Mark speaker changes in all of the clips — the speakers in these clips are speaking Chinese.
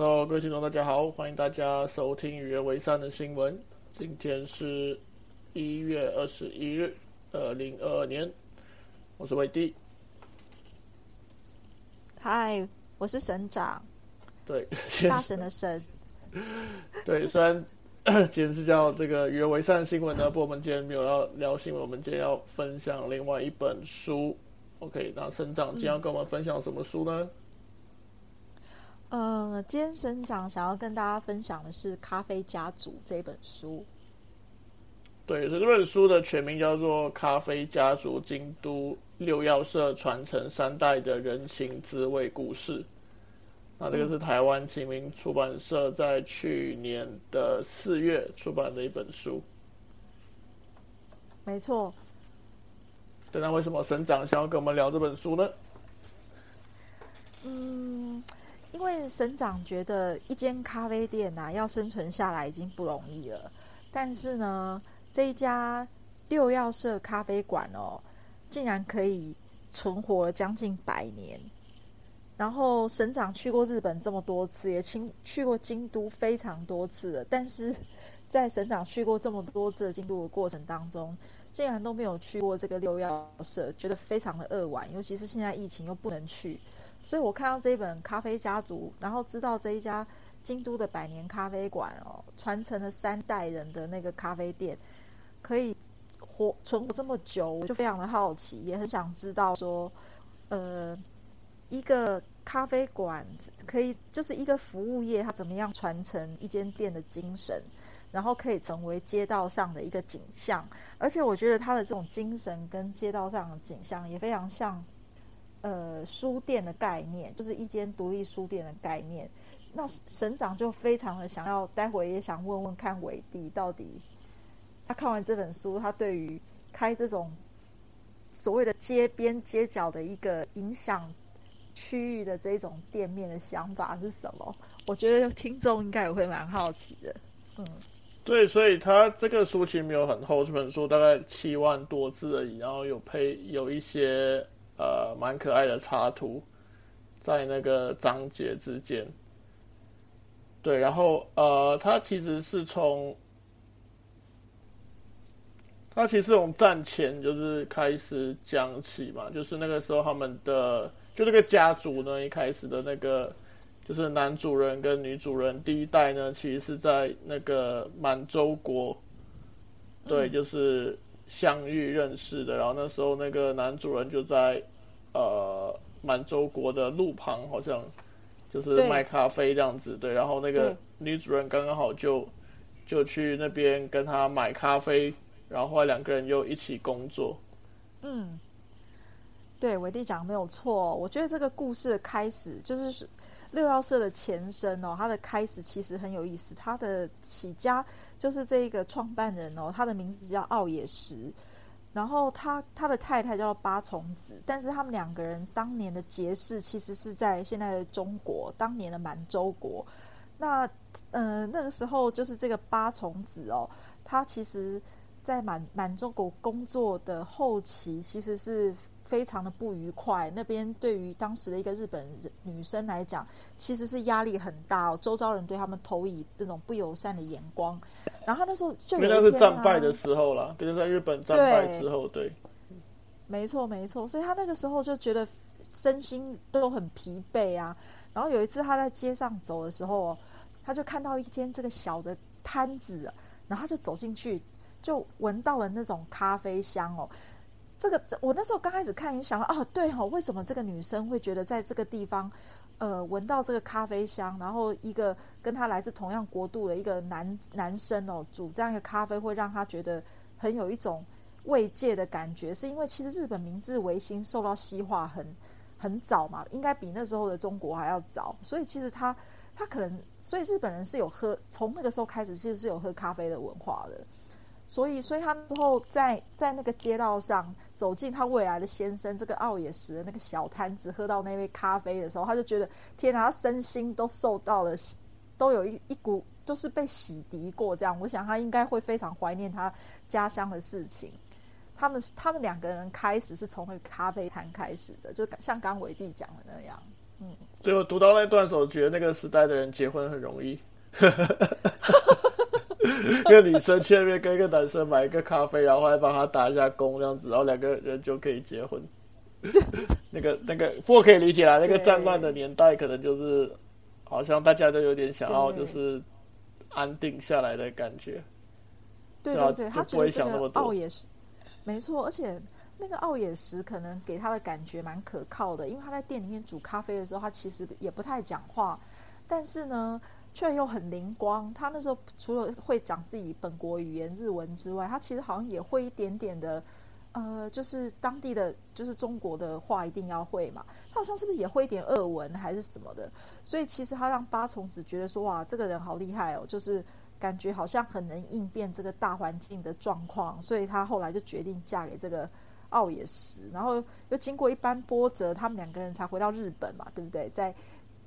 Speaker 1: Hello，各位听众，大家好，欢迎大家收听《语言为善》的新闻。今天是一月二十一日，二零二二年，我是伟弟。
Speaker 2: 嗨，我是省长。
Speaker 1: 对，
Speaker 2: 大神的神。
Speaker 1: 对，虽然 今天是叫这个“语言为善”新闻呢，不过我们今天没有要聊新闻，我们今天要分享另外一本书。OK，那省长今天要跟我们分享什么书呢？
Speaker 2: 呃，今天省长想要跟大家分享的是《咖啡家族》这本书。
Speaker 1: 对，这本书的全名叫做《咖啡家族：京都六要社传承三代的人情滋味故事》。那这个是台湾启明出版社在去年的四月出版的一本书。
Speaker 2: 没错。
Speaker 1: 那为什么省长想要跟我们聊这本书呢？
Speaker 2: 嗯。因省长觉得一间咖啡店呐要生存下来已经不容易了，但是呢，这一家六曜社咖啡馆哦，竟然可以存活了将近百年。然后省长去过日本这么多次，也亲去过京都非常多次了，但是 在省长去过这么多次的京都的过程当中，竟然都没有去过这个六曜社，觉得非常的扼腕，尤其是现在疫情又不能去。所以我看到这一本《咖啡家族》，然后知道这一家京都的百年咖啡馆哦，传承了三代人的那个咖啡店，可以活存活这么久，我就非常的好奇，也很想知道说，呃，一个咖啡馆可以就是一个服务业，它怎么样传承一间店的精神，然后可以成为街道上的一个景象，而且我觉得它的这种精神跟街道上的景象也非常像。呃，书店的概念就是一间独立书店的概念。那省长就非常的想要，待会也想问问看伟弟到底他看完这本书，他对于开这种所谓的街边街角的一个影响区域的这种店面的想法是什么？我觉得听众应该也会蛮好奇的。嗯，
Speaker 1: 对，所以他这个书其实没有很厚，这本书大概七万多字而已，然后有配有一些。呃，蛮可爱的插图，在那个章节之间。对，然后呃，它其实是从，它其实从战前就是开始讲起嘛，就是那个时候他们的就这个家族呢，一开始的那个就是男主人跟女主人第一代呢，其实是在那个满洲国，对，就是。相遇认识的，然后那时候那个男主人就在呃满洲国的路旁，好像就是卖咖啡这样子，对。然后那个女主人刚刚好就就去那边跟他买咖啡，然后后来两个人又一起工作。
Speaker 2: 嗯，对，伟弟讲没有错。我觉得这个故事的开始就是六幺社的前身哦，它的开始其实很有意思，它的起家。就是这一个创办人哦，他的名字叫奥野石，然后他他的太太叫八重子，但是他们两个人当年的结识其实是在现在的中国，当年的满洲国。那呃那个时候就是这个八重子哦，他其实在满满洲国工作的后期其实是。非常的不愉快，那边对于当时的一个日本女生来讲，其实是压力很大哦。周遭人对他们投以那种不友善的眼光。然后那时候就
Speaker 1: 因为那是战败的时候了，就是在日本战败之后，对，
Speaker 2: 没错没错。所以他那个时候就觉得身心都很疲惫啊。然后有一次他在街上走的时候，他就看到一间这个小的摊子，然后他就走进去，就闻到了那种咖啡香哦。这个我那时候刚开始看，也想到哦，对哈，为什么这个女生会觉得在这个地方，呃，闻到这个咖啡香，然后一个跟她来自同样国度的一个男男生哦，煮这样一个咖啡，会让她觉得很有一种慰藉的感觉，是因为其实日本明治维新受到西化很很早嘛，应该比那时候的中国还要早，所以其实他他可能，所以日本人是有喝，从那个时候开始其实是有喝咖啡的文化的。所以，所以他之后在在那个街道上走进他未来的先生这个奥野石的那个小摊子，喝到那杯咖啡的时候，他就觉得天哪，他身心都受到了，都有一一股就是被洗涤过。这样，我想他应该会非常怀念他家乡的事情。他们他们两个人开始是从那个咖啡摊开始的，就像刚伟弟讲的那样。嗯，
Speaker 1: 所以我读到那段时候，觉得那个时代的人结婚很容易。一个女生去那边跟一个男生买一个咖啡，然后还帮他打一下工，这样子，然后两个人就可以结婚。那个那个，不过可以理解啦，那个战乱的年代，可能就是好像大家都有点想要就是安定下来的感觉。
Speaker 2: 对对对，他不会想那么多奥也是没错，而且那个奥野石可能给他的感觉蛮可靠的，因为他在店里面煮咖啡的时候，他其实也不太讲话，但是呢。却又很灵光。他那时候除了会讲自己本国语言日文之外，他其实好像也会一点点的，呃，就是当地的，就是中国的话一定要会嘛。他好像是不是也会一点俄文还是什么的？所以其实他让八重子觉得说，哇，这个人好厉害哦，就是感觉好像很能应变这个大环境的状况。所以他后来就决定嫁给这个奥野石，然后又经过一番波折，他们两个人才回到日本嘛，对不对？在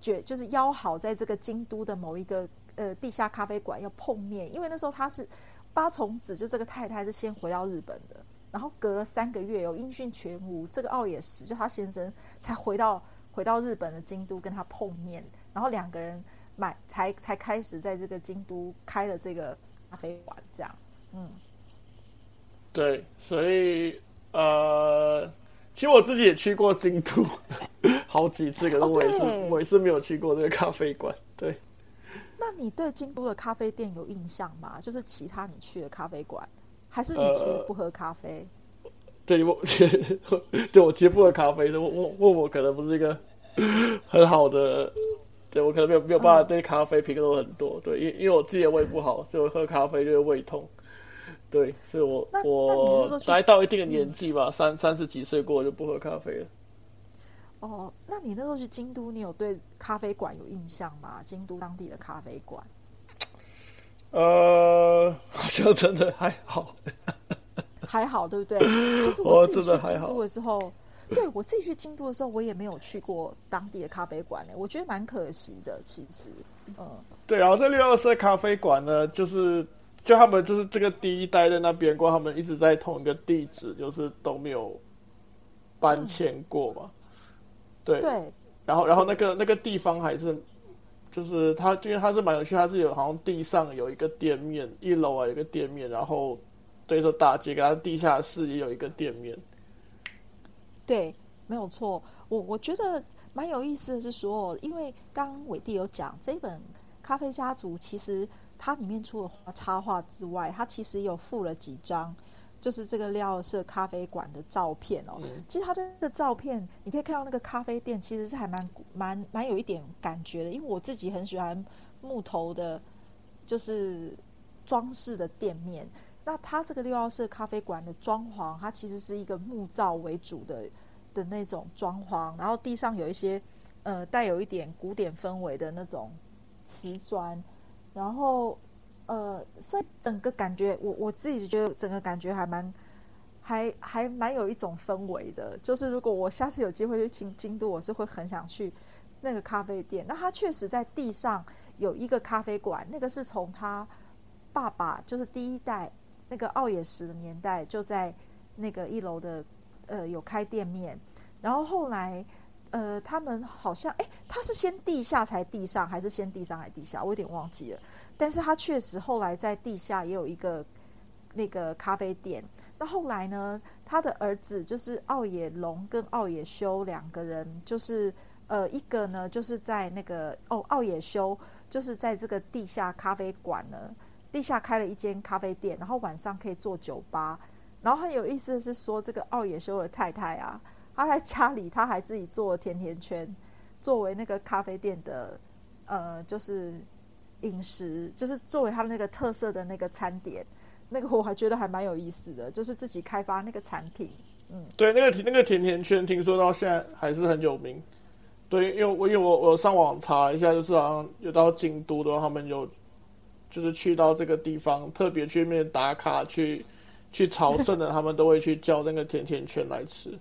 Speaker 2: 就是邀好在这个京都的某一个呃地下咖啡馆要碰面，因为那时候他是八重子，就这个太太是先回到日本的，然后隔了三个月有音讯全无，这个奥野石就他先生才回到回到日本的京都跟他碰面，然后两个人买才才开始在这个京都开了这个咖啡馆，这样，嗯，
Speaker 1: 对，所以呃。其实我自己也去过京都 好几次，可是我也是我也是没有去过这个咖啡馆。对，
Speaker 2: 那你对京都的咖啡店有印象吗？就是其他你去的咖啡馆，还是你其实不喝咖啡？
Speaker 1: 对我，对我其实不喝咖啡。我我问我可能不是一个 很好的，对我可能没有没有办法对咖啡评论很多。对，因因为我自己的胃不好，所以我喝咖啡就会胃痛。对，所以我我来到一定的年纪吧，三三十几岁过就不喝咖啡了。
Speaker 2: 哦，那你那时候去京都，你有对咖啡馆有印象吗？京都当地的咖啡馆？
Speaker 1: 呃，好像真的还好，
Speaker 2: 还好，对不对？其实我自己去京都的时候，对我自己去京都的时候，我也没有去过当地的咖啡馆呢。我觉得蛮可惜的，其实，嗯，
Speaker 1: 对。然后这六二四咖啡馆呢，就是。就他们就是这个第一代在那边过，他们一直在同一个地址，就是都没有搬迁过嘛。对。
Speaker 2: 对。
Speaker 1: 然后，然后那个那个地方还是，就是它，因为它是蛮有趣，它是有好像地上有一个店面，一楼啊有一个店面，然后对着大街，跟它地下室也有一个店面。
Speaker 2: 对，没有错。我我觉得蛮有意思的是说，因为刚伟弟有讲这本《咖啡家族》，其实。它里面除了插画之外，它其实有附了几张，就是这个廖色咖啡馆的照片哦。其实它的个照片，你可以看到那个咖啡店其实是还蛮蛮蛮有一点感觉的，因为我自己很喜欢木头的，就是装饰的店面。那它这个六号色咖啡馆的装潢，它其实是一个木造为主的的那种装潢，然后地上有一些呃带有一点古典氛围的那种瓷砖。然后，呃，所以整个感觉，我我自己觉得整个感觉还蛮，还还蛮有一种氛围的。就是如果我下次有机会去京京都，我是会很想去那个咖啡店。那他确实在地上有一个咖啡馆，那个是从他爸爸就是第一代那个奥野石的年代就在那个一楼的呃有开店面，然后后来。呃，他们好像，哎，他是先地下才地上，还是先地上还地下？我有点忘记了。但是他确实后来在地下也有一个那个咖啡店。那后来呢，他的儿子就是奥野龙跟奥野修两个人，就是呃，一个呢就是在那个哦，奥野修就是在这个地下咖啡馆呢，地下开了一间咖啡店，然后晚上可以做酒吧。然后很有意思的是说，这个奥野修的太太啊。他在家里，他还自己做甜甜圈，作为那个咖啡店的呃，就是饮食，就是作为他那个特色的那个餐点。那个我还觉得还蛮有意思的，就是自己开发那个产品。嗯，
Speaker 1: 对，那个那个甜甜圈，听说到现在还是很有名。对，因为我因为我我上网查一下，就是好像有到京都的话，他们有就是去到这个地方，特别去那边打卡去去朝圣的，他们都会去叫那个甜甜圈来吃。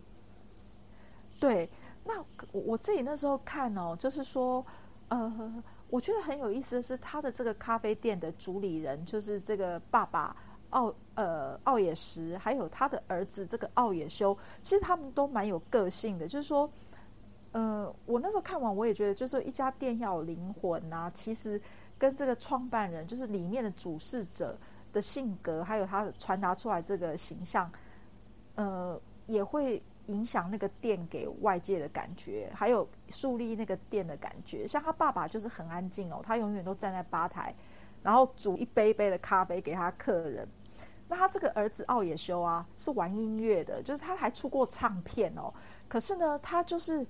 Speaker 2: 对，那我我自己那时候看哦，就是说，呃，我觉得很有意思的是，他的这个咖啡店的主理人，就是这个爸爸奥呃奥野石，还有他的儿子这个奥野修，其实他们都蛮有个性的。就是说，呃，我那时候看完，我也觉得，就是一家店要有灵魂啊，其实跟这个创办人，就是里面的主事者的性格，还有他传达出来这个形象，呃，也会影响那个店给外界的感觉，还有树立那个店的感觉。像他爸爸就是很安静哦，他永远都站在吧台，然后煮一杯杯的咖啡给他客人。那他这个儿子奥野修啊，是玩音乐的，就是他还出过唱片哦。可是呢，他就是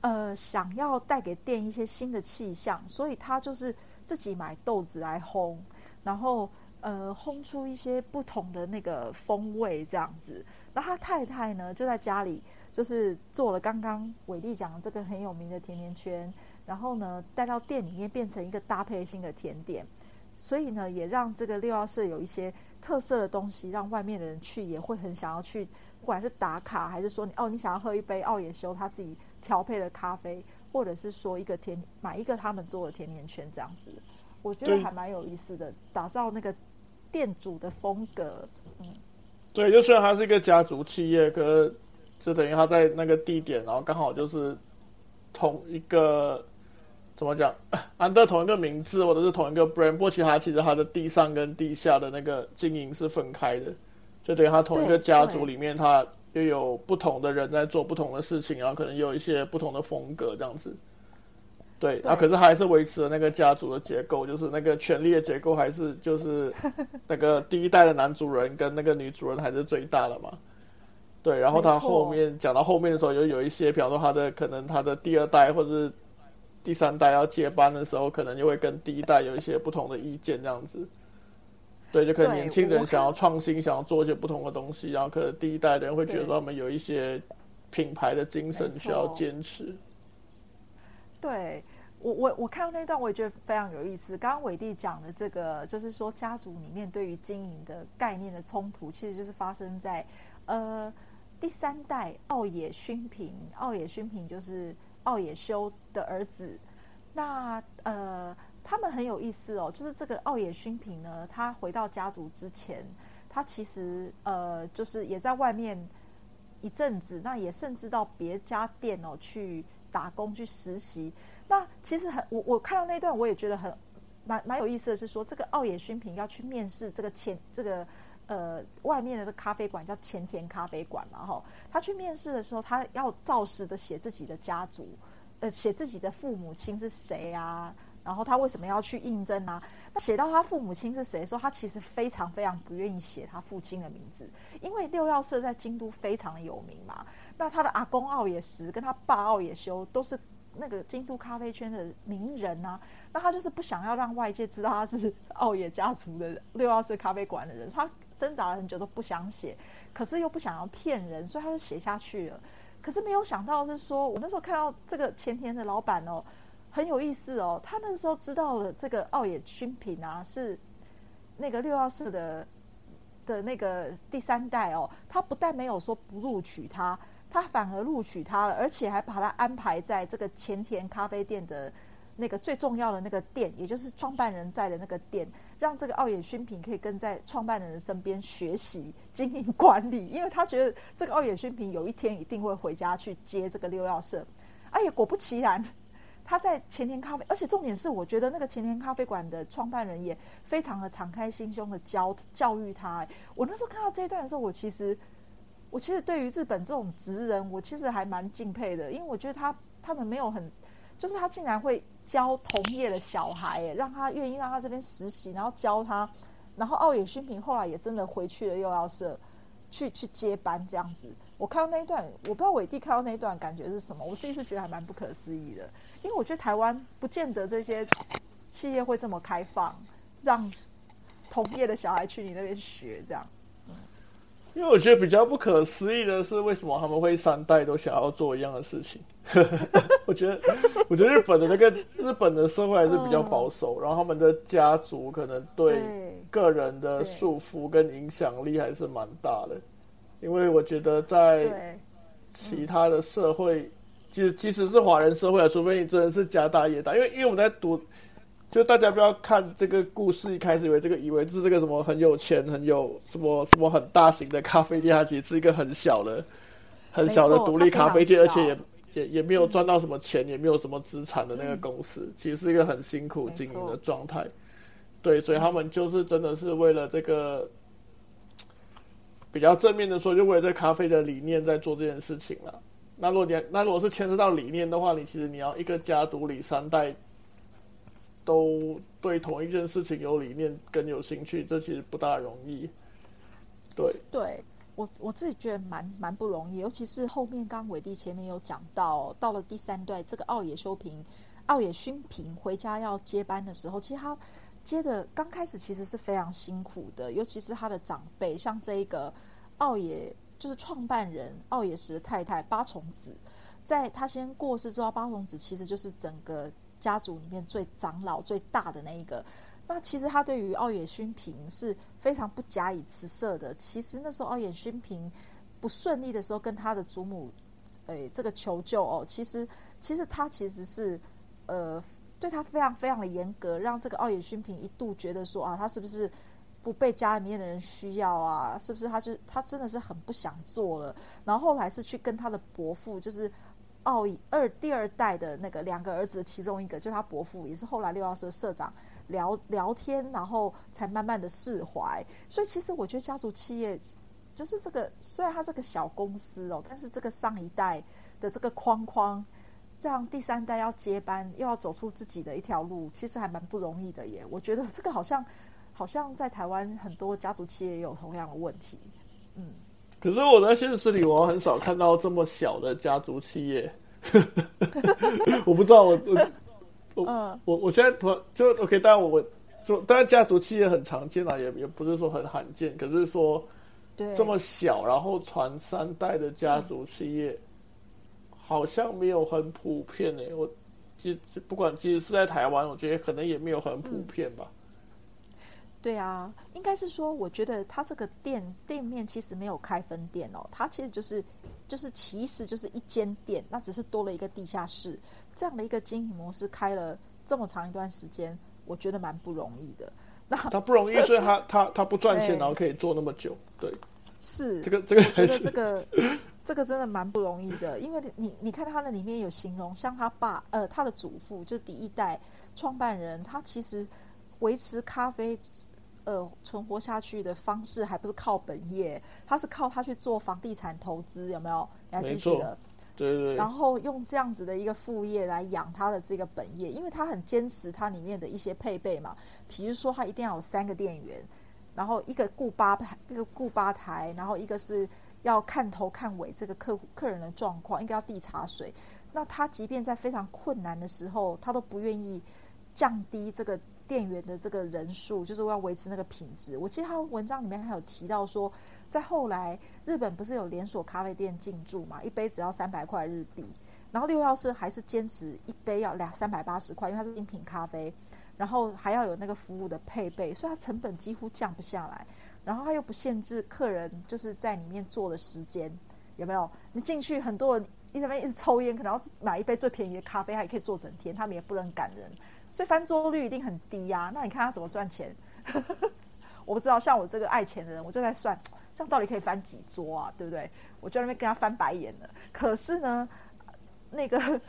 Speaker 2: 呃想要带给店一些新的气象，所以他就是自己买豆子来烘，然后呃烘出一些不同的那个风味这样子。那他太太呢，就在家里就是做了刚刚伟丽讲的这个很有名的甜甜圈，然后呢带到店里面变成一个搭配性的甜点。所以呢，也让这个六幺社有一些特色的东西，让外面的人去也会很想要去，不管是打卡还是说你哦，你想要喝一杯奥野修他自己调配的咖啡，或者是说一个甜买一个他们做的甜甜圈这样子，我觉得还蛮有意思的，打造那个店主的风格。嗯，
Speaker 1: 对，就虽然它是一个家族企业，可是就等于他在那个地点，然后刚好就是同一个。怎么讲？安德同一个名字，或者是同一个 brand，不过其他其实它的地上跟地下的那个经营是分开的，就等于它同一个家族里面，它又有不同的人在做不同的事情，然后可能有一些不同的风格这样子。对，那可是还是维持了那个家族的结构，就是那个权力的结构还是 就是那个第一代的男主人跟那个女主人还是最大的嘛。对，然后他后面讲到后面的时候，又有一些，比方说他的可能他的第二代或者是。第三代要接班的时候，可能就会跟第一代有一些不同的意见，这样子。对，就可能年轻人想要创新，想要做一些不同的东西，然后可能第一代的人会觉得说他们有一些品牌的精神需要坚持。
Speaker 2: 对我，我我看到那段，我也觉得非常有意思。刚刚伟弟讲的这个，就是说家族里面对于经营的概念的冲突，其实就是发生在呃第三代奥野勋平，奥野勋平就是。奥野修的儿子，那呃，他们很有意思哦。就是这个奥野勋平呢，他回到家族之前，他其实呃，就是也在外面一阵子，那也甚至到别家店哦去打工去实习。那其实很，我我看到那段，我也觉得很蛮蛮有意思的是说，这个奥野勋平要去面试这个前这个。呃，外面的咖啡馆叫前田咖啡馆嘛，哈。他去面试的时候，他要照实的写自己的家族，呃，写自己的父母亲是谁啊？然后他为什么要去应征啊？那写到他父母亲是谁的时候，他其实非常非常不愿意写他父亲的名字，因为六曜社在京都非常的有名嘛。那他的阿公奥野石跟他爸奥野修都是那个京都咖啡圈的名人啊。那他就是不想要让外界知道他是奥野家族的六曜社咖啡馆的人，他。挣扎了很久都不想写，可是又不想要骗人，所以他就写下去了。可是没有想到是说，我那时候看到这个前田的老板哦，很有意思哦。他那时候知道了这个奥野勋平啊是那个六幺四的的那个第三代哦，他不但没有说不录取他，他反而录取他了，而且还把他安排在这个前田咖啡店的。那个最重要的那个店，也就是创办人在的那个店，让这个奥野勋平可以跟在创办人的身边学习经营管理，因为他觉得这个奥野勋平有一天一定会回家去接这个六曜社。哎呀，果不其然，他在前田咖啡，而且重点是，我觉得那个前田咖啡馆的创办人也非常的敞开心胸的教教育他。我那时候看到这一段的时候，我其实我其实对于日本这种职人，我其实还蛮敬佩的，因为我觉得他他们没有很。就是他竟然会教同业的小孩，让他愿意让他这边实习，然后教他，然后奥野勋平后来也真的回去了幼儿社，去去接班这样子。我看到那一段，我不知道伟弟看到那一段感觉是什么，我自己是觉得还蛮不可思议的，因为我觉得台湾不见得这些企业会这么开放，让同业的小孩去你那边学这样。
Speaker 1: 因为我觉得比较不可思议的是，为什么他们会三代都想要做一样的事情？我觉得，我觉得日本的那个日本的社会还是比较保守，然后他们的家族可能对个人的束缚跟影响力还是蛮大的。因为我觉得在其他的社会，即使即使是华人社会啊，除非你真的是家大业大，因为因为我们在读。就大家不要看这个故事，一开始以为这个以为是这个什么很有钱、很有什么什么很大型的咖啡店，它其实是一个很小的、很小的独立咖啡店，而且也也也没有赚到什么钱，也没有什么资产的那个公司，其实是一个很辛苦经营的状态。对，所以他们就是真的是为了这个比较正面的说，就为了这咖啡的理念在做这件事情了。那如果你那如果是牵涉到理念的话，你其实你要一个家族里三代都对同一件事情有理念跟有兴趣，这其实不大容易。对，
Speaker 2: 对我我自己觉得蛮蛮不容易，尤其是后面刚伟弟前面有讲到，到了第三段这个奥野修平、奥野勋平回家要接班的时候，其实他。接的刚开始其实是非常辛苦的，尤其是他的长辈，像这一个奥野，就是创办人奥野石的太太八重子，在他先过世之后，八重子其实就是整个家族里面最长老最大的那一个。那其实他对于奥野勋平是非常不假以辞色的。其实那时候奥野勋平不顺利的时候，跟他的祖母，诶，这个求救哦，其实其实他其实是呃。对他非常非常的严格，让这个奥野勋平一度觉得说啊，他是不是不被家里面的人需要啊？是不是他就他真的是很不想做了？然后后来是去跟他的伯父，就是奥二第二代的那个两个儿子的其中一个，就是他伯父，也是后来六幺社社长聊聊天，然后才慢慢的释怀。所以其实我觉得家族企业就是这个，虽然它是个小公司哦，但是这个上一代的这个框框。这样第三代要接班，又要走出自己的一条路，其实还蛮不容易的耶。我觉得这个好像，好像在台湾很多家族企业也有同样的问题。嗯，
Speaker 1: 可是我在现实里，我很少看到这么小的家族企业。我不知道，我我我我我现在突然就 OK，当然我就当然家族企业很常见啊，也也不是说很罕见，可是说
Speaker 2: 对
Speaker 1: 这么小，然后传三代的家族企业。好像没有很普遍诶，我即不管即使是在台湾，我觉得可能也没有很普遍吧。
Speaker 2: 对啊，应该是说，我觉得他这个店店面其实没有开分店哦，它其实就是就是其实就是一间店，那只是多了一个地下室这样的一个经营模式，开了这么长一段时间，我觉得蛮不容易的。那
Speaker 1: 他不容易，所以他他他不赚钱，然后可以做那么久，对，
Speaker 2: 是
Speaker 1: 这个这个
Speaker 2: 才是这个。这个真的蛮不容易的，因为你你看他的里面有形容，像他爸呃他的祖父就是第一代创办人，他其实维持咖啡呃存活下去的方式还不是靠本业，他是靠他去做房地产投资，有没有？你还记不记得？
Speaker 1: 对对对。
Speaker 2: 然后用这样子的一个副业来养他的这个本业，因为他很坚持他里面的一些配备嘛，比如说他一定要有三个店员，然后一个顾吧台，一个顾吧台，然后一个是。要看头看尾这个客户客人的状况，应该要递茶水。那他即便在非常困难的时候，他都不愿意降低这个店员的这个人数，就是要维持那个品质。我记得他文章里面还有提到说，在后来日本不是有连锁咖啡店进驻嘛，一杯只要三百块日币，然后六幺四还是坚持一杯要两三百八十块，因为它是精品咖啡，然后还要有那个服务的配备，所以它成本几乎降不下来。然后他又不限制客人就是在里面坐的时间，有没有？你进去很多人一直在一直抽烟，可能要买一杯最便宜的咖啡，还可以坐整天，他们也不能赶人，所以翻桌率一定很低呀。那你看他怎么赚钱？我不知道，像我这个爱钱的人，我就在算，这样到底可以翻几桌啊？对不对？我就在那边跟他翻白眼了。可是呢，那个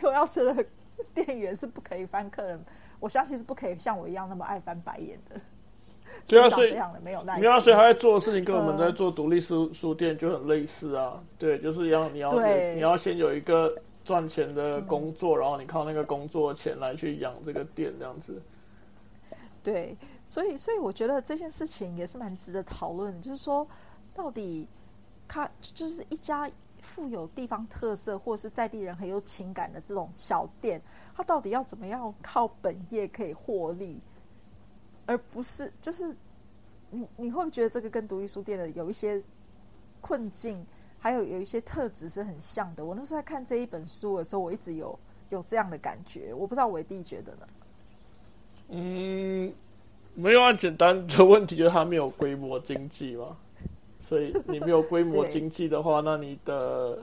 Speaker 2: 六幺四的 店员是不可以翻客人，我相信是不可以像我一样那么爱翻白眼的。
Speaker 1: 对啊，所以
Speaker 2: 没有，
Speaker 1: 没有，所以他在做的事情跟我们在做独立书书店就很类似啊。对，就是要你要你要先有一个赚钱的工作，然后你靠那个工作钱来去养这个店，这样子。
Speaker 2: 对，所以所以我觉得这件事情也是蛮值得讨论，就是说到底，他就是一家富有地方特色或者是在地人很有情感的这种小店，它到底要怎么样靠本业可以获利？而不是，就是你你会不会觉得这个跟独立书店的有一些困境，还有有一些特质是很像的？我那时候在看这一本书的时候，我一直有有这样的感觉。我不知道伟弟觉得呢？
Speaker 1: 嗯，没有啊简单的问题，就是他没有规模经济嘛。所以你没有规模经济的话，那你的。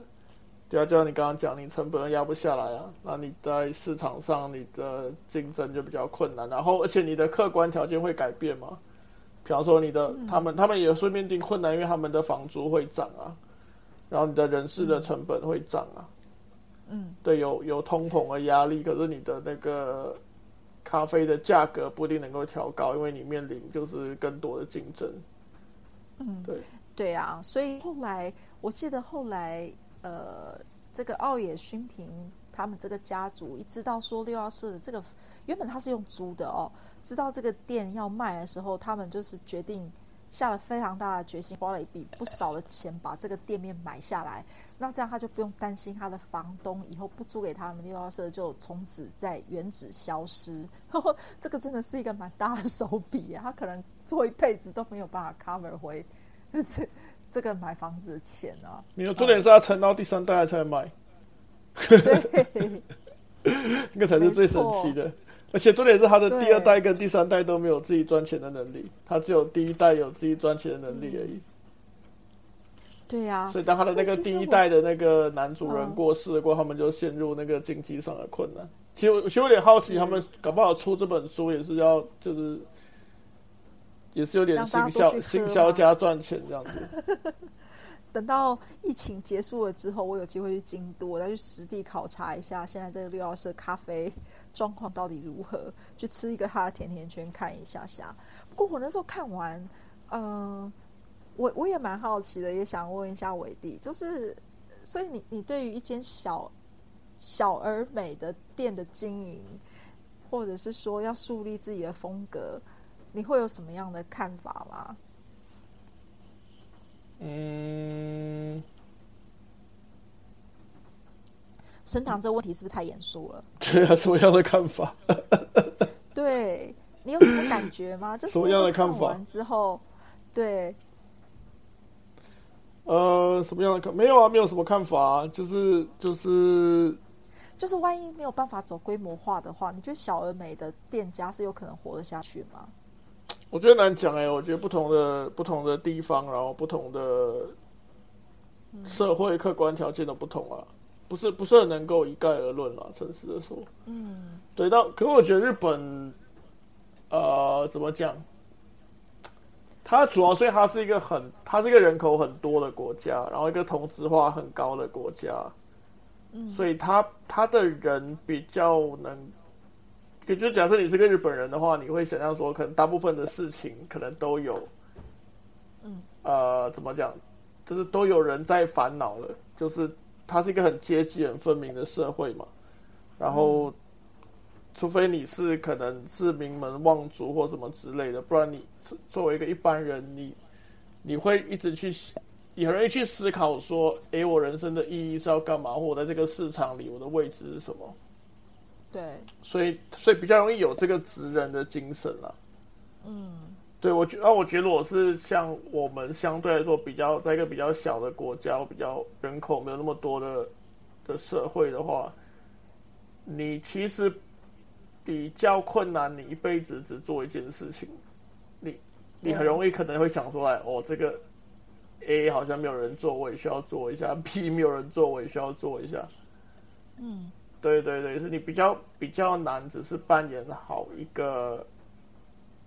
Speaker 1: 对啊，就像你刚刚讲，你成本压不下来啊，那你在市场上你的竞争就比较困难。然后，而且你的客观条件会改变嘛？比方说，你的他们他们也会面临困难，因为他们的房租会涨啊，然后你的人事的成本会涨啊。
Speaker 2: 嗯，
Speaker 1: 对，有有通膨的压力，可是你的那个咖啡的价格不一定能够调高，因为你面临就是更多的竞争。
Speaker 2: 嗯，
Speaker 1: 对，
Speaker 2: 对啊，所以后来我记得后来呃，这个奥野勋平他们这个家族一知道说六幺四的这个原本他是用租的哦，知道这个店要卖的时候，他们就是决定下了非常大的决心，花了一笔不少的钱把这个店面买下来。那这样他就不用担心他的房东以后不租给他们六幺社就从此在原址消失。呵 呵这个真的是一个蛮大的手笔啊，他可能做一辈子都没有办法 cover 回这这个买房子的钱啊。
Speaker 1: 没有，重点是他撑到第三代才买，
Speaker 2: 对，
Speaker 1: 那个才是最神奇的。而且重点是他的第二代跟第三代都没有自己赚钱的能力，他只有第一代有自己赚钱的能力而已。
Speaker 2: 对呀、
Speaker 1: 所以当他的那个第一代的那个男主人过世过，他们就陷入那个经济上的困难。其实我其实有点好奇，他们搞不好出这本书也是要就是也是有点行销行销加赚钱这样子。
Speaker 2: 等到疫情结束了之后，我有机会去京都，我再去实地考察一下现在这个六幺社咖啡状况到底如何，去吃一个他的甜甜圈看一下下。不过我那时候看完，嗯、我我也蛮好奇的，也想问一下伟弟，就是所以你你对于一间小小而美的店的经营，或者是说要树立自己的风格，你会有什么样的看法吗？
Speaker 1: 嗯，
Speaker 2: 升堂这个问题是不是太严肃了？
Speaker 1: 对啊，什么样的看法？
Speaker 2: 对你有什么感觉吗？就是
Speaker 1: 什么样的看法
Speaker 2: 完之后，对，
Speaker 1: 呃，什么样的看？没有啊，没有什么看法啊，就是就是
Speaker 2: 就是万一没有办法走规模化的话，你觉得小而美的店家是有可能活得下去吗？
Speaker 1: 我觉得难讲哎、我觉得不同的不同的地方，然后不同的社会客观条件都不同啊，不是不是很能够一概而论啦。诚实的说，
Speaker 2: 嗯。
Speaker 1: 对，但可是我觉得日本，呃，怎么讲？它主要所以它是一个很，它是一个人口很多的国家，然后一个同质化很高的国家，
Speaker 2: 嗯，
Speaker 1: 所以它它的人比较能，就就假设你是个日本人的话，你会想象说，可能大部分的事情可能都有，
Speaker 2: 嗯，
Speaker 1: 呃，怎么讲，就是都有人在烦恼了，就是它是一个很阶级很分明的社会嘛，然后。除非你是可能是名门望族或什么之类的，不然你作为一个一般人，你你会一直去，你很容易去思考说，诶，我人生的意义是要干嘛，或我在这个市场里我的位置是什么？
Speaker 2: 对，
Speaker 1: 所以所以比较容易有这个职人的精神啦。
Speaker 2: 嗯
Speaker 1: 对我觉，啊，我觉得我是像我们相对来说比较在一个比较小的国家，比较人口没有那么多的的社会的话，你其实。比较困难，你一辈子只做一件事情，你你很容易可能会想出来，哦，这个 A 好像没有人做，我也需要做一下；B 没有人做，我也需要做一下。
Speaker 2: 嗯，
Speaker 1: 对对对，是你比较比较难，只是扮演好一个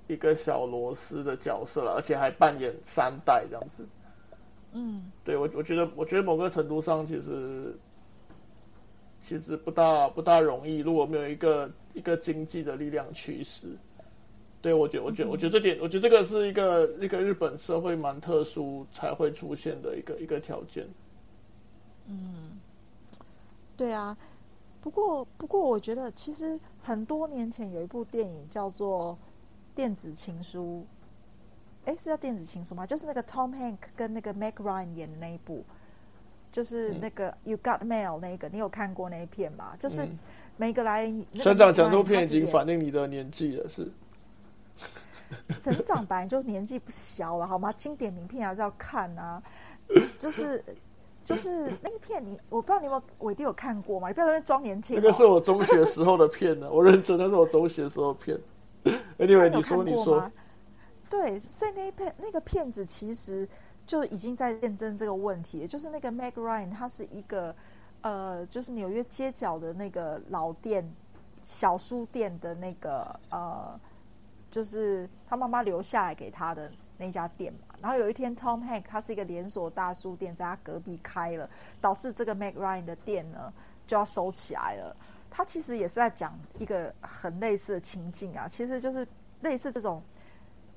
Speaker 1: 一个小螺丝的角色了，而且还扮演三代这样子。
Speaker 2: 嗯，
Speaker 1: 对我我觉得我觉得某个程度上其实其实不大不大容易，如果没有一个。一个经济的力量驱使，对我觉得，我觉得，我觉得这点，我觉得这个是一个一个日本社会蛮特殊才会出现的一个一个条件。
Speaker 2: 嗯，对啊。不过，不过，我觉得其实很多年前有一部电影叫做《电子情书》，哎，是叫《电子情书》吗？就是那个 Tom Hank 跟那个 Meg Ryan 演的那一部，就是那个 You Got Mail 那个，你有看过那一片吗？就是。
Speaker 1: 嗯
Speaker 2: 每个来，
Speaker 1: 省长讲这部片已经反映你的年纪了，是。
Speaker 2: 省长本来就年纪不小了，好吗？经典名片还是要看啊。就是就是那一片你，你我不知道你有没有我一定有看过嘛？你不要在那装年轻、哦。
Speaker 1: 那个是我中学时候的片呢，我认真，那是我中学时候的片。Anyway，你说你说。
Speaker 2: 对，所以那一片那个片子其实就已经在验证这个问题，就是那个 Meg Ryan，他是一个。呃，就是纽约街角的那个老店、小书店的那个呃，就是他妈妈留下来给他的那家店嘛。然后有一天，Tom Hank 他是一个连锁大书店，在他隔壁开了，导致这个 Meg Ryan 的店呢就要收起来了。他其实也是在讲一个很类似的情境啊，其实就是类似这种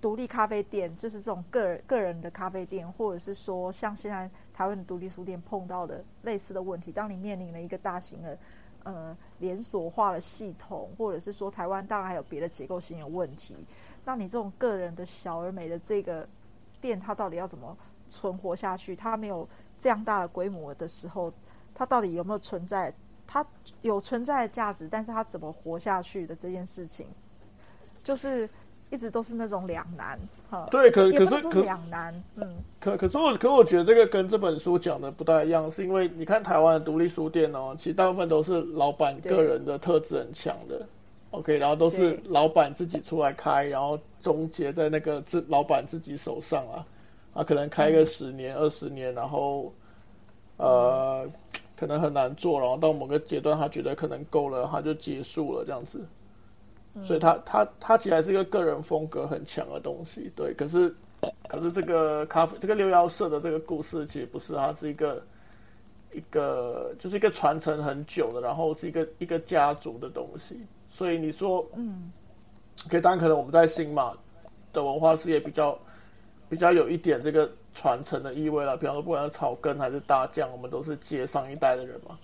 Speaker 2: 独立咖啡店，就是这种个人个人的咖啡店，或者是说像现在台湾的独立书店碰到的类似的问题。当你面临了一个大型的呃连锁化的系统，或者是说台湾当然还有别的结构性的问题，那你这种个人的小而美的这个店，它到底要怎么存活下去？它没有这样大的规模的时候，它到底有没有存在？它有存在的价值，但是它怎么活下去的这件事情，就是一直都是那种两难哈。
Speaker 1: 对，可可是可
Speaker 2: 两难，嗯。
Speaker 1: 可可是我可我觉得这个跟这本书讲的不太一样，是因为你看台湾的独立书店哦，其实大部分都是老板个人的特质很强的，OK，然后都是老板自己出来开，然后终结在那个自老板自己手上啊，啊，可能开个十年二十年，然后呃。可能很难做，然后到某个阶段，他觉得可能够了，他就结束了这样子。所以，他他他其实还是一个个人风格很强的东西，对。可是，可是这个咖啡，这个六幺社的这个故事，其实不是，它是一个一个就是一个传承很久的，然后是一个一个家族的东西。所以你说，嗯，可以，当然可能我们在新马的文化事业比较比较有一点这个。传承的意味了，比方说不管是草根还是大将，我们都是接上一代的人嘛。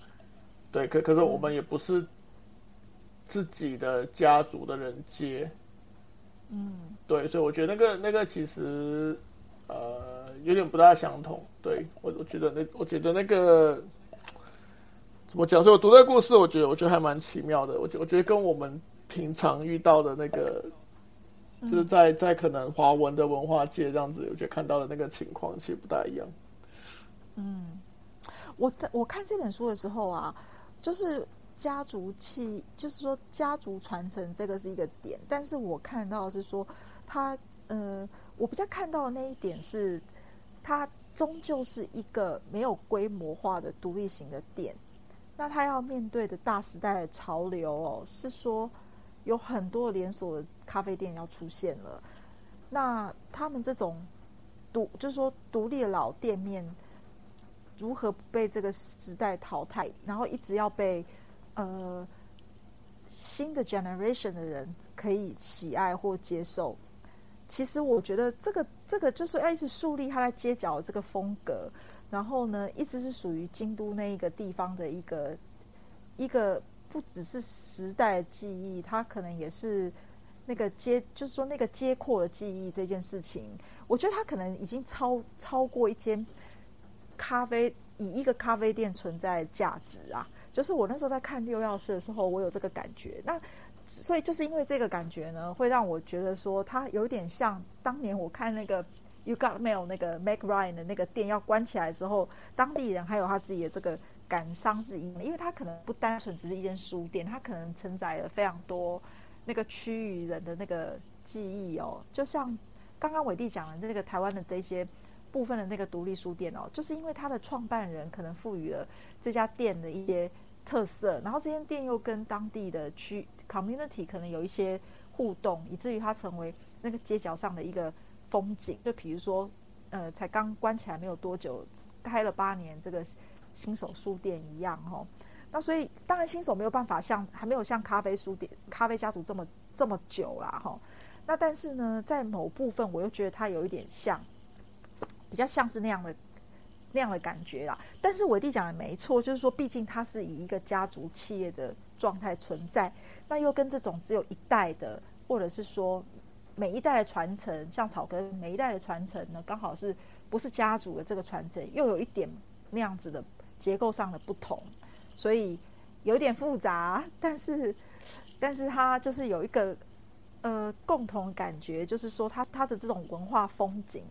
Speaker 1: 对，可可是我们也不是自己的家族的人接。嗯，对，所以我觉得那个那个其实呃有点不大相同。对我我觉得那我觉得那个怎么讲？说我读这个故事，我觉得我觉得还蛮奇妙的。我觉我觉得跟我们平常遇到的那个。就是在在可能华文的文化界这样子，我觉得看到的那个情况其实不大一样。
Speaker 2: 嗯，我我看这本书的时候啊，就是家族气，就是说家族传承这个是一个点，但是我看到是说，他呃，我比较看到的那一点是，它终究是一个没有规模化的独立型的店，那他要面对的大时代的潮流哦，是说。有很多连锁的咖啡店要出现了，那他们这种独，就是说独立的老店面，如何不被这个时代淘汰，然后一直要被呃新的 generation 的人可以喜爱或接受？其实我觉得这个这个就是要一直树立他在街角这个风格，然后呢，一直是属于京都那一个地方的一个一个。不只是时代记忆，它可能也是那个接，就是说那个接阔的记忆这件事情。我觉得它可能已经超超过一间咖啡，以一个咖啡店存在价值啊。就是我那时候在看六钥匙的时候，我有这个感觉。那所以就是因为这个感觉呢，会让我觉得说，它有点像当年我看那个 You Got Mail 那个 Mac Ryan 的那个店要关起来的时候，当地人还有他自己的这个。感伤是因为，因为它可能不单纯只是一间书店，它可能承载了非常多那个区域人的那个记忆哦。就像刚刚伟弟讲的，这个台湾的这些部分的那个独立书店哦，就是因为它的创办人可能赋予了这家店的一些特色，然后这间店又跟当地的区 community 可能有一些互动，以至于它成为那个街角上的一个风景。就比如说，呃，才刚关起来没有多久，开了八年这个。新手书店一样哈，那所以当然新手没有办法像还没有像咖啡书店、咖啡家族这么这么久啦哈。那但是呢，在某部分我又觉得它有一点像，比较像是那样的那样的感觉啦。但是伟弟讲的没错，就是说毕竟它是以一个家族企业的状态存在，那又跟这种只有一代的，或者是说每一代的传承，像草根每一代的传承呢，刚好是不是家族的这个传承，又有一点那样子的。结构上的不同，所以有点复杂，但是，但是它就是有一个呃共同感觉，就是说它它的这种文化风景，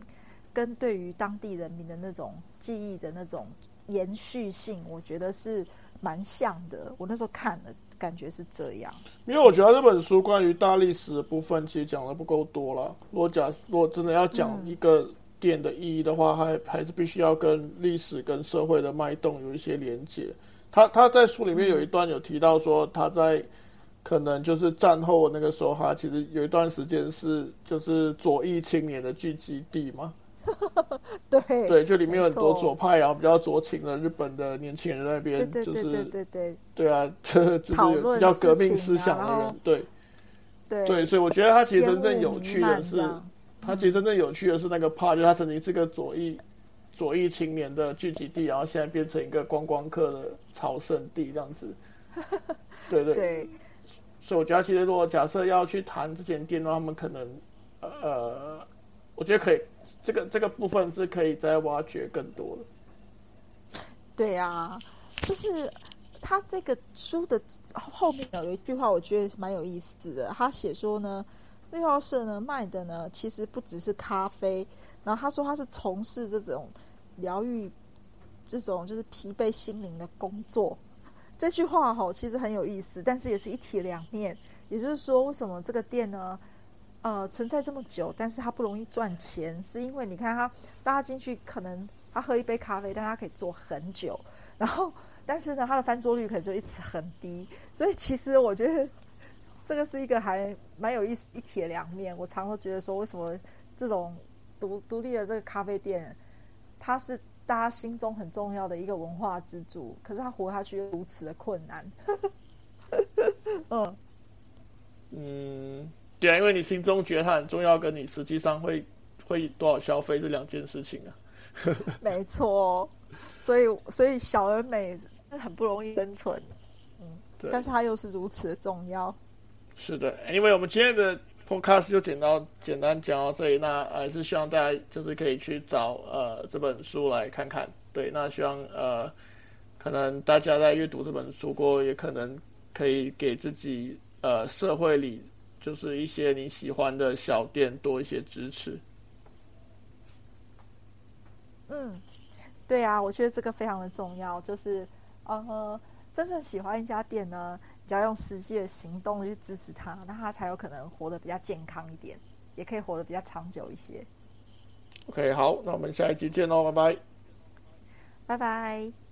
Speaker 2: 跟对于当地人民的那种记忆的那种延续性，我觉得是蛮像的。我那时候看了，感觉是这样。
Speaker 1: 因为我觉得这本书关于大历史的部分，其实讲的不够多了。如果假如果真的要讲一个。店的意义的话，还还是必须要跟历史跟社会的脉动有一些连接。他他在书里面有一段有提到说，他在可能就是战后那个时候，他其实有一段时间是就是左翼青年的聚集地嘛。
Speaker 2: 对
Speaker 1: 对，就里面有很多左派，然后比较左倾的日本的年轻人在那
Speaker 2: 对
Speaker 1: 边，就
Speaker 2: 对对对
Speaker 1: 是
Speaker 2: 对对
Speaker 1: 对啊，这 就是比较革命思想的人，对
Speaker 2: 对
Speaker 1: 对，所以我觉得他其实真正有趣的是他其实真正有趣的是那个 part，就是他曾经是个左翼左翼青年的聚集地，然后现在变成一个观光客的朝圣地这样子。对对，
Speaker 2: 对
Speaker 1: 所以我觉得其实如果假设要去谈这间店的话，他们可能呃，我觉得可以，这个这个部分是可以再挖掘更多的。
Speaker 2: 对啊，就是他这个书的后面有一句话，我觉得蛮有意思的。他写说呢，六号社呢卖的呢其实不只是咖啡，然后他说他是从事这种疗愈这种就是疲惫心灵的工作。这句话吼其实很有意思，但是也是一体两面。也就是说，为什么这个店呢，呃，存在这么久，但是它不容易赚钱，是因为你看他大家进去可能他喝一杯咖啡，但他可以坐很久，然后但是呢，他的翻桌率可能就一直很低。所以其实我觉得这个是一个还蛮有意思一体两面。我常常觉得说，为什么这种独独立的这个咖啡店，它是大家心中很重要的一个文化支柱，可是它活下去又如此的困难。嗯，
Speaker 1: 嗯，对啊，因为你心中觉得它很重要，跟你实际上会会多少消费是两件事情啊。
Speaker 2: 没错。所以，所以小而美是很不容易生存，
Speaker 1: 嗯，
Speaker 2: 但是它又是如此的重要。
Speaker 1: 是的，因为我们今天的 podcast 就简到简单讲到这里，那还是希望大家就是可以去找呃这本书来看看。对，那希望呃可能大家在阅读这本书过后，也可能可以给自己呃社会里就是一些你喜欢的小店多一些支持。
Speaker 2: 嗯，对啊，我觉得这个非常的重要，就是呃，真正喜欢一家店呢，要用实际的行动去支持他，那他才有可能活得比较健康一点，也可以活得比较长久一些。
Speaker 1: OK，好，那我们下一集见喽，拜拜。
Speaker 2: 拜拜。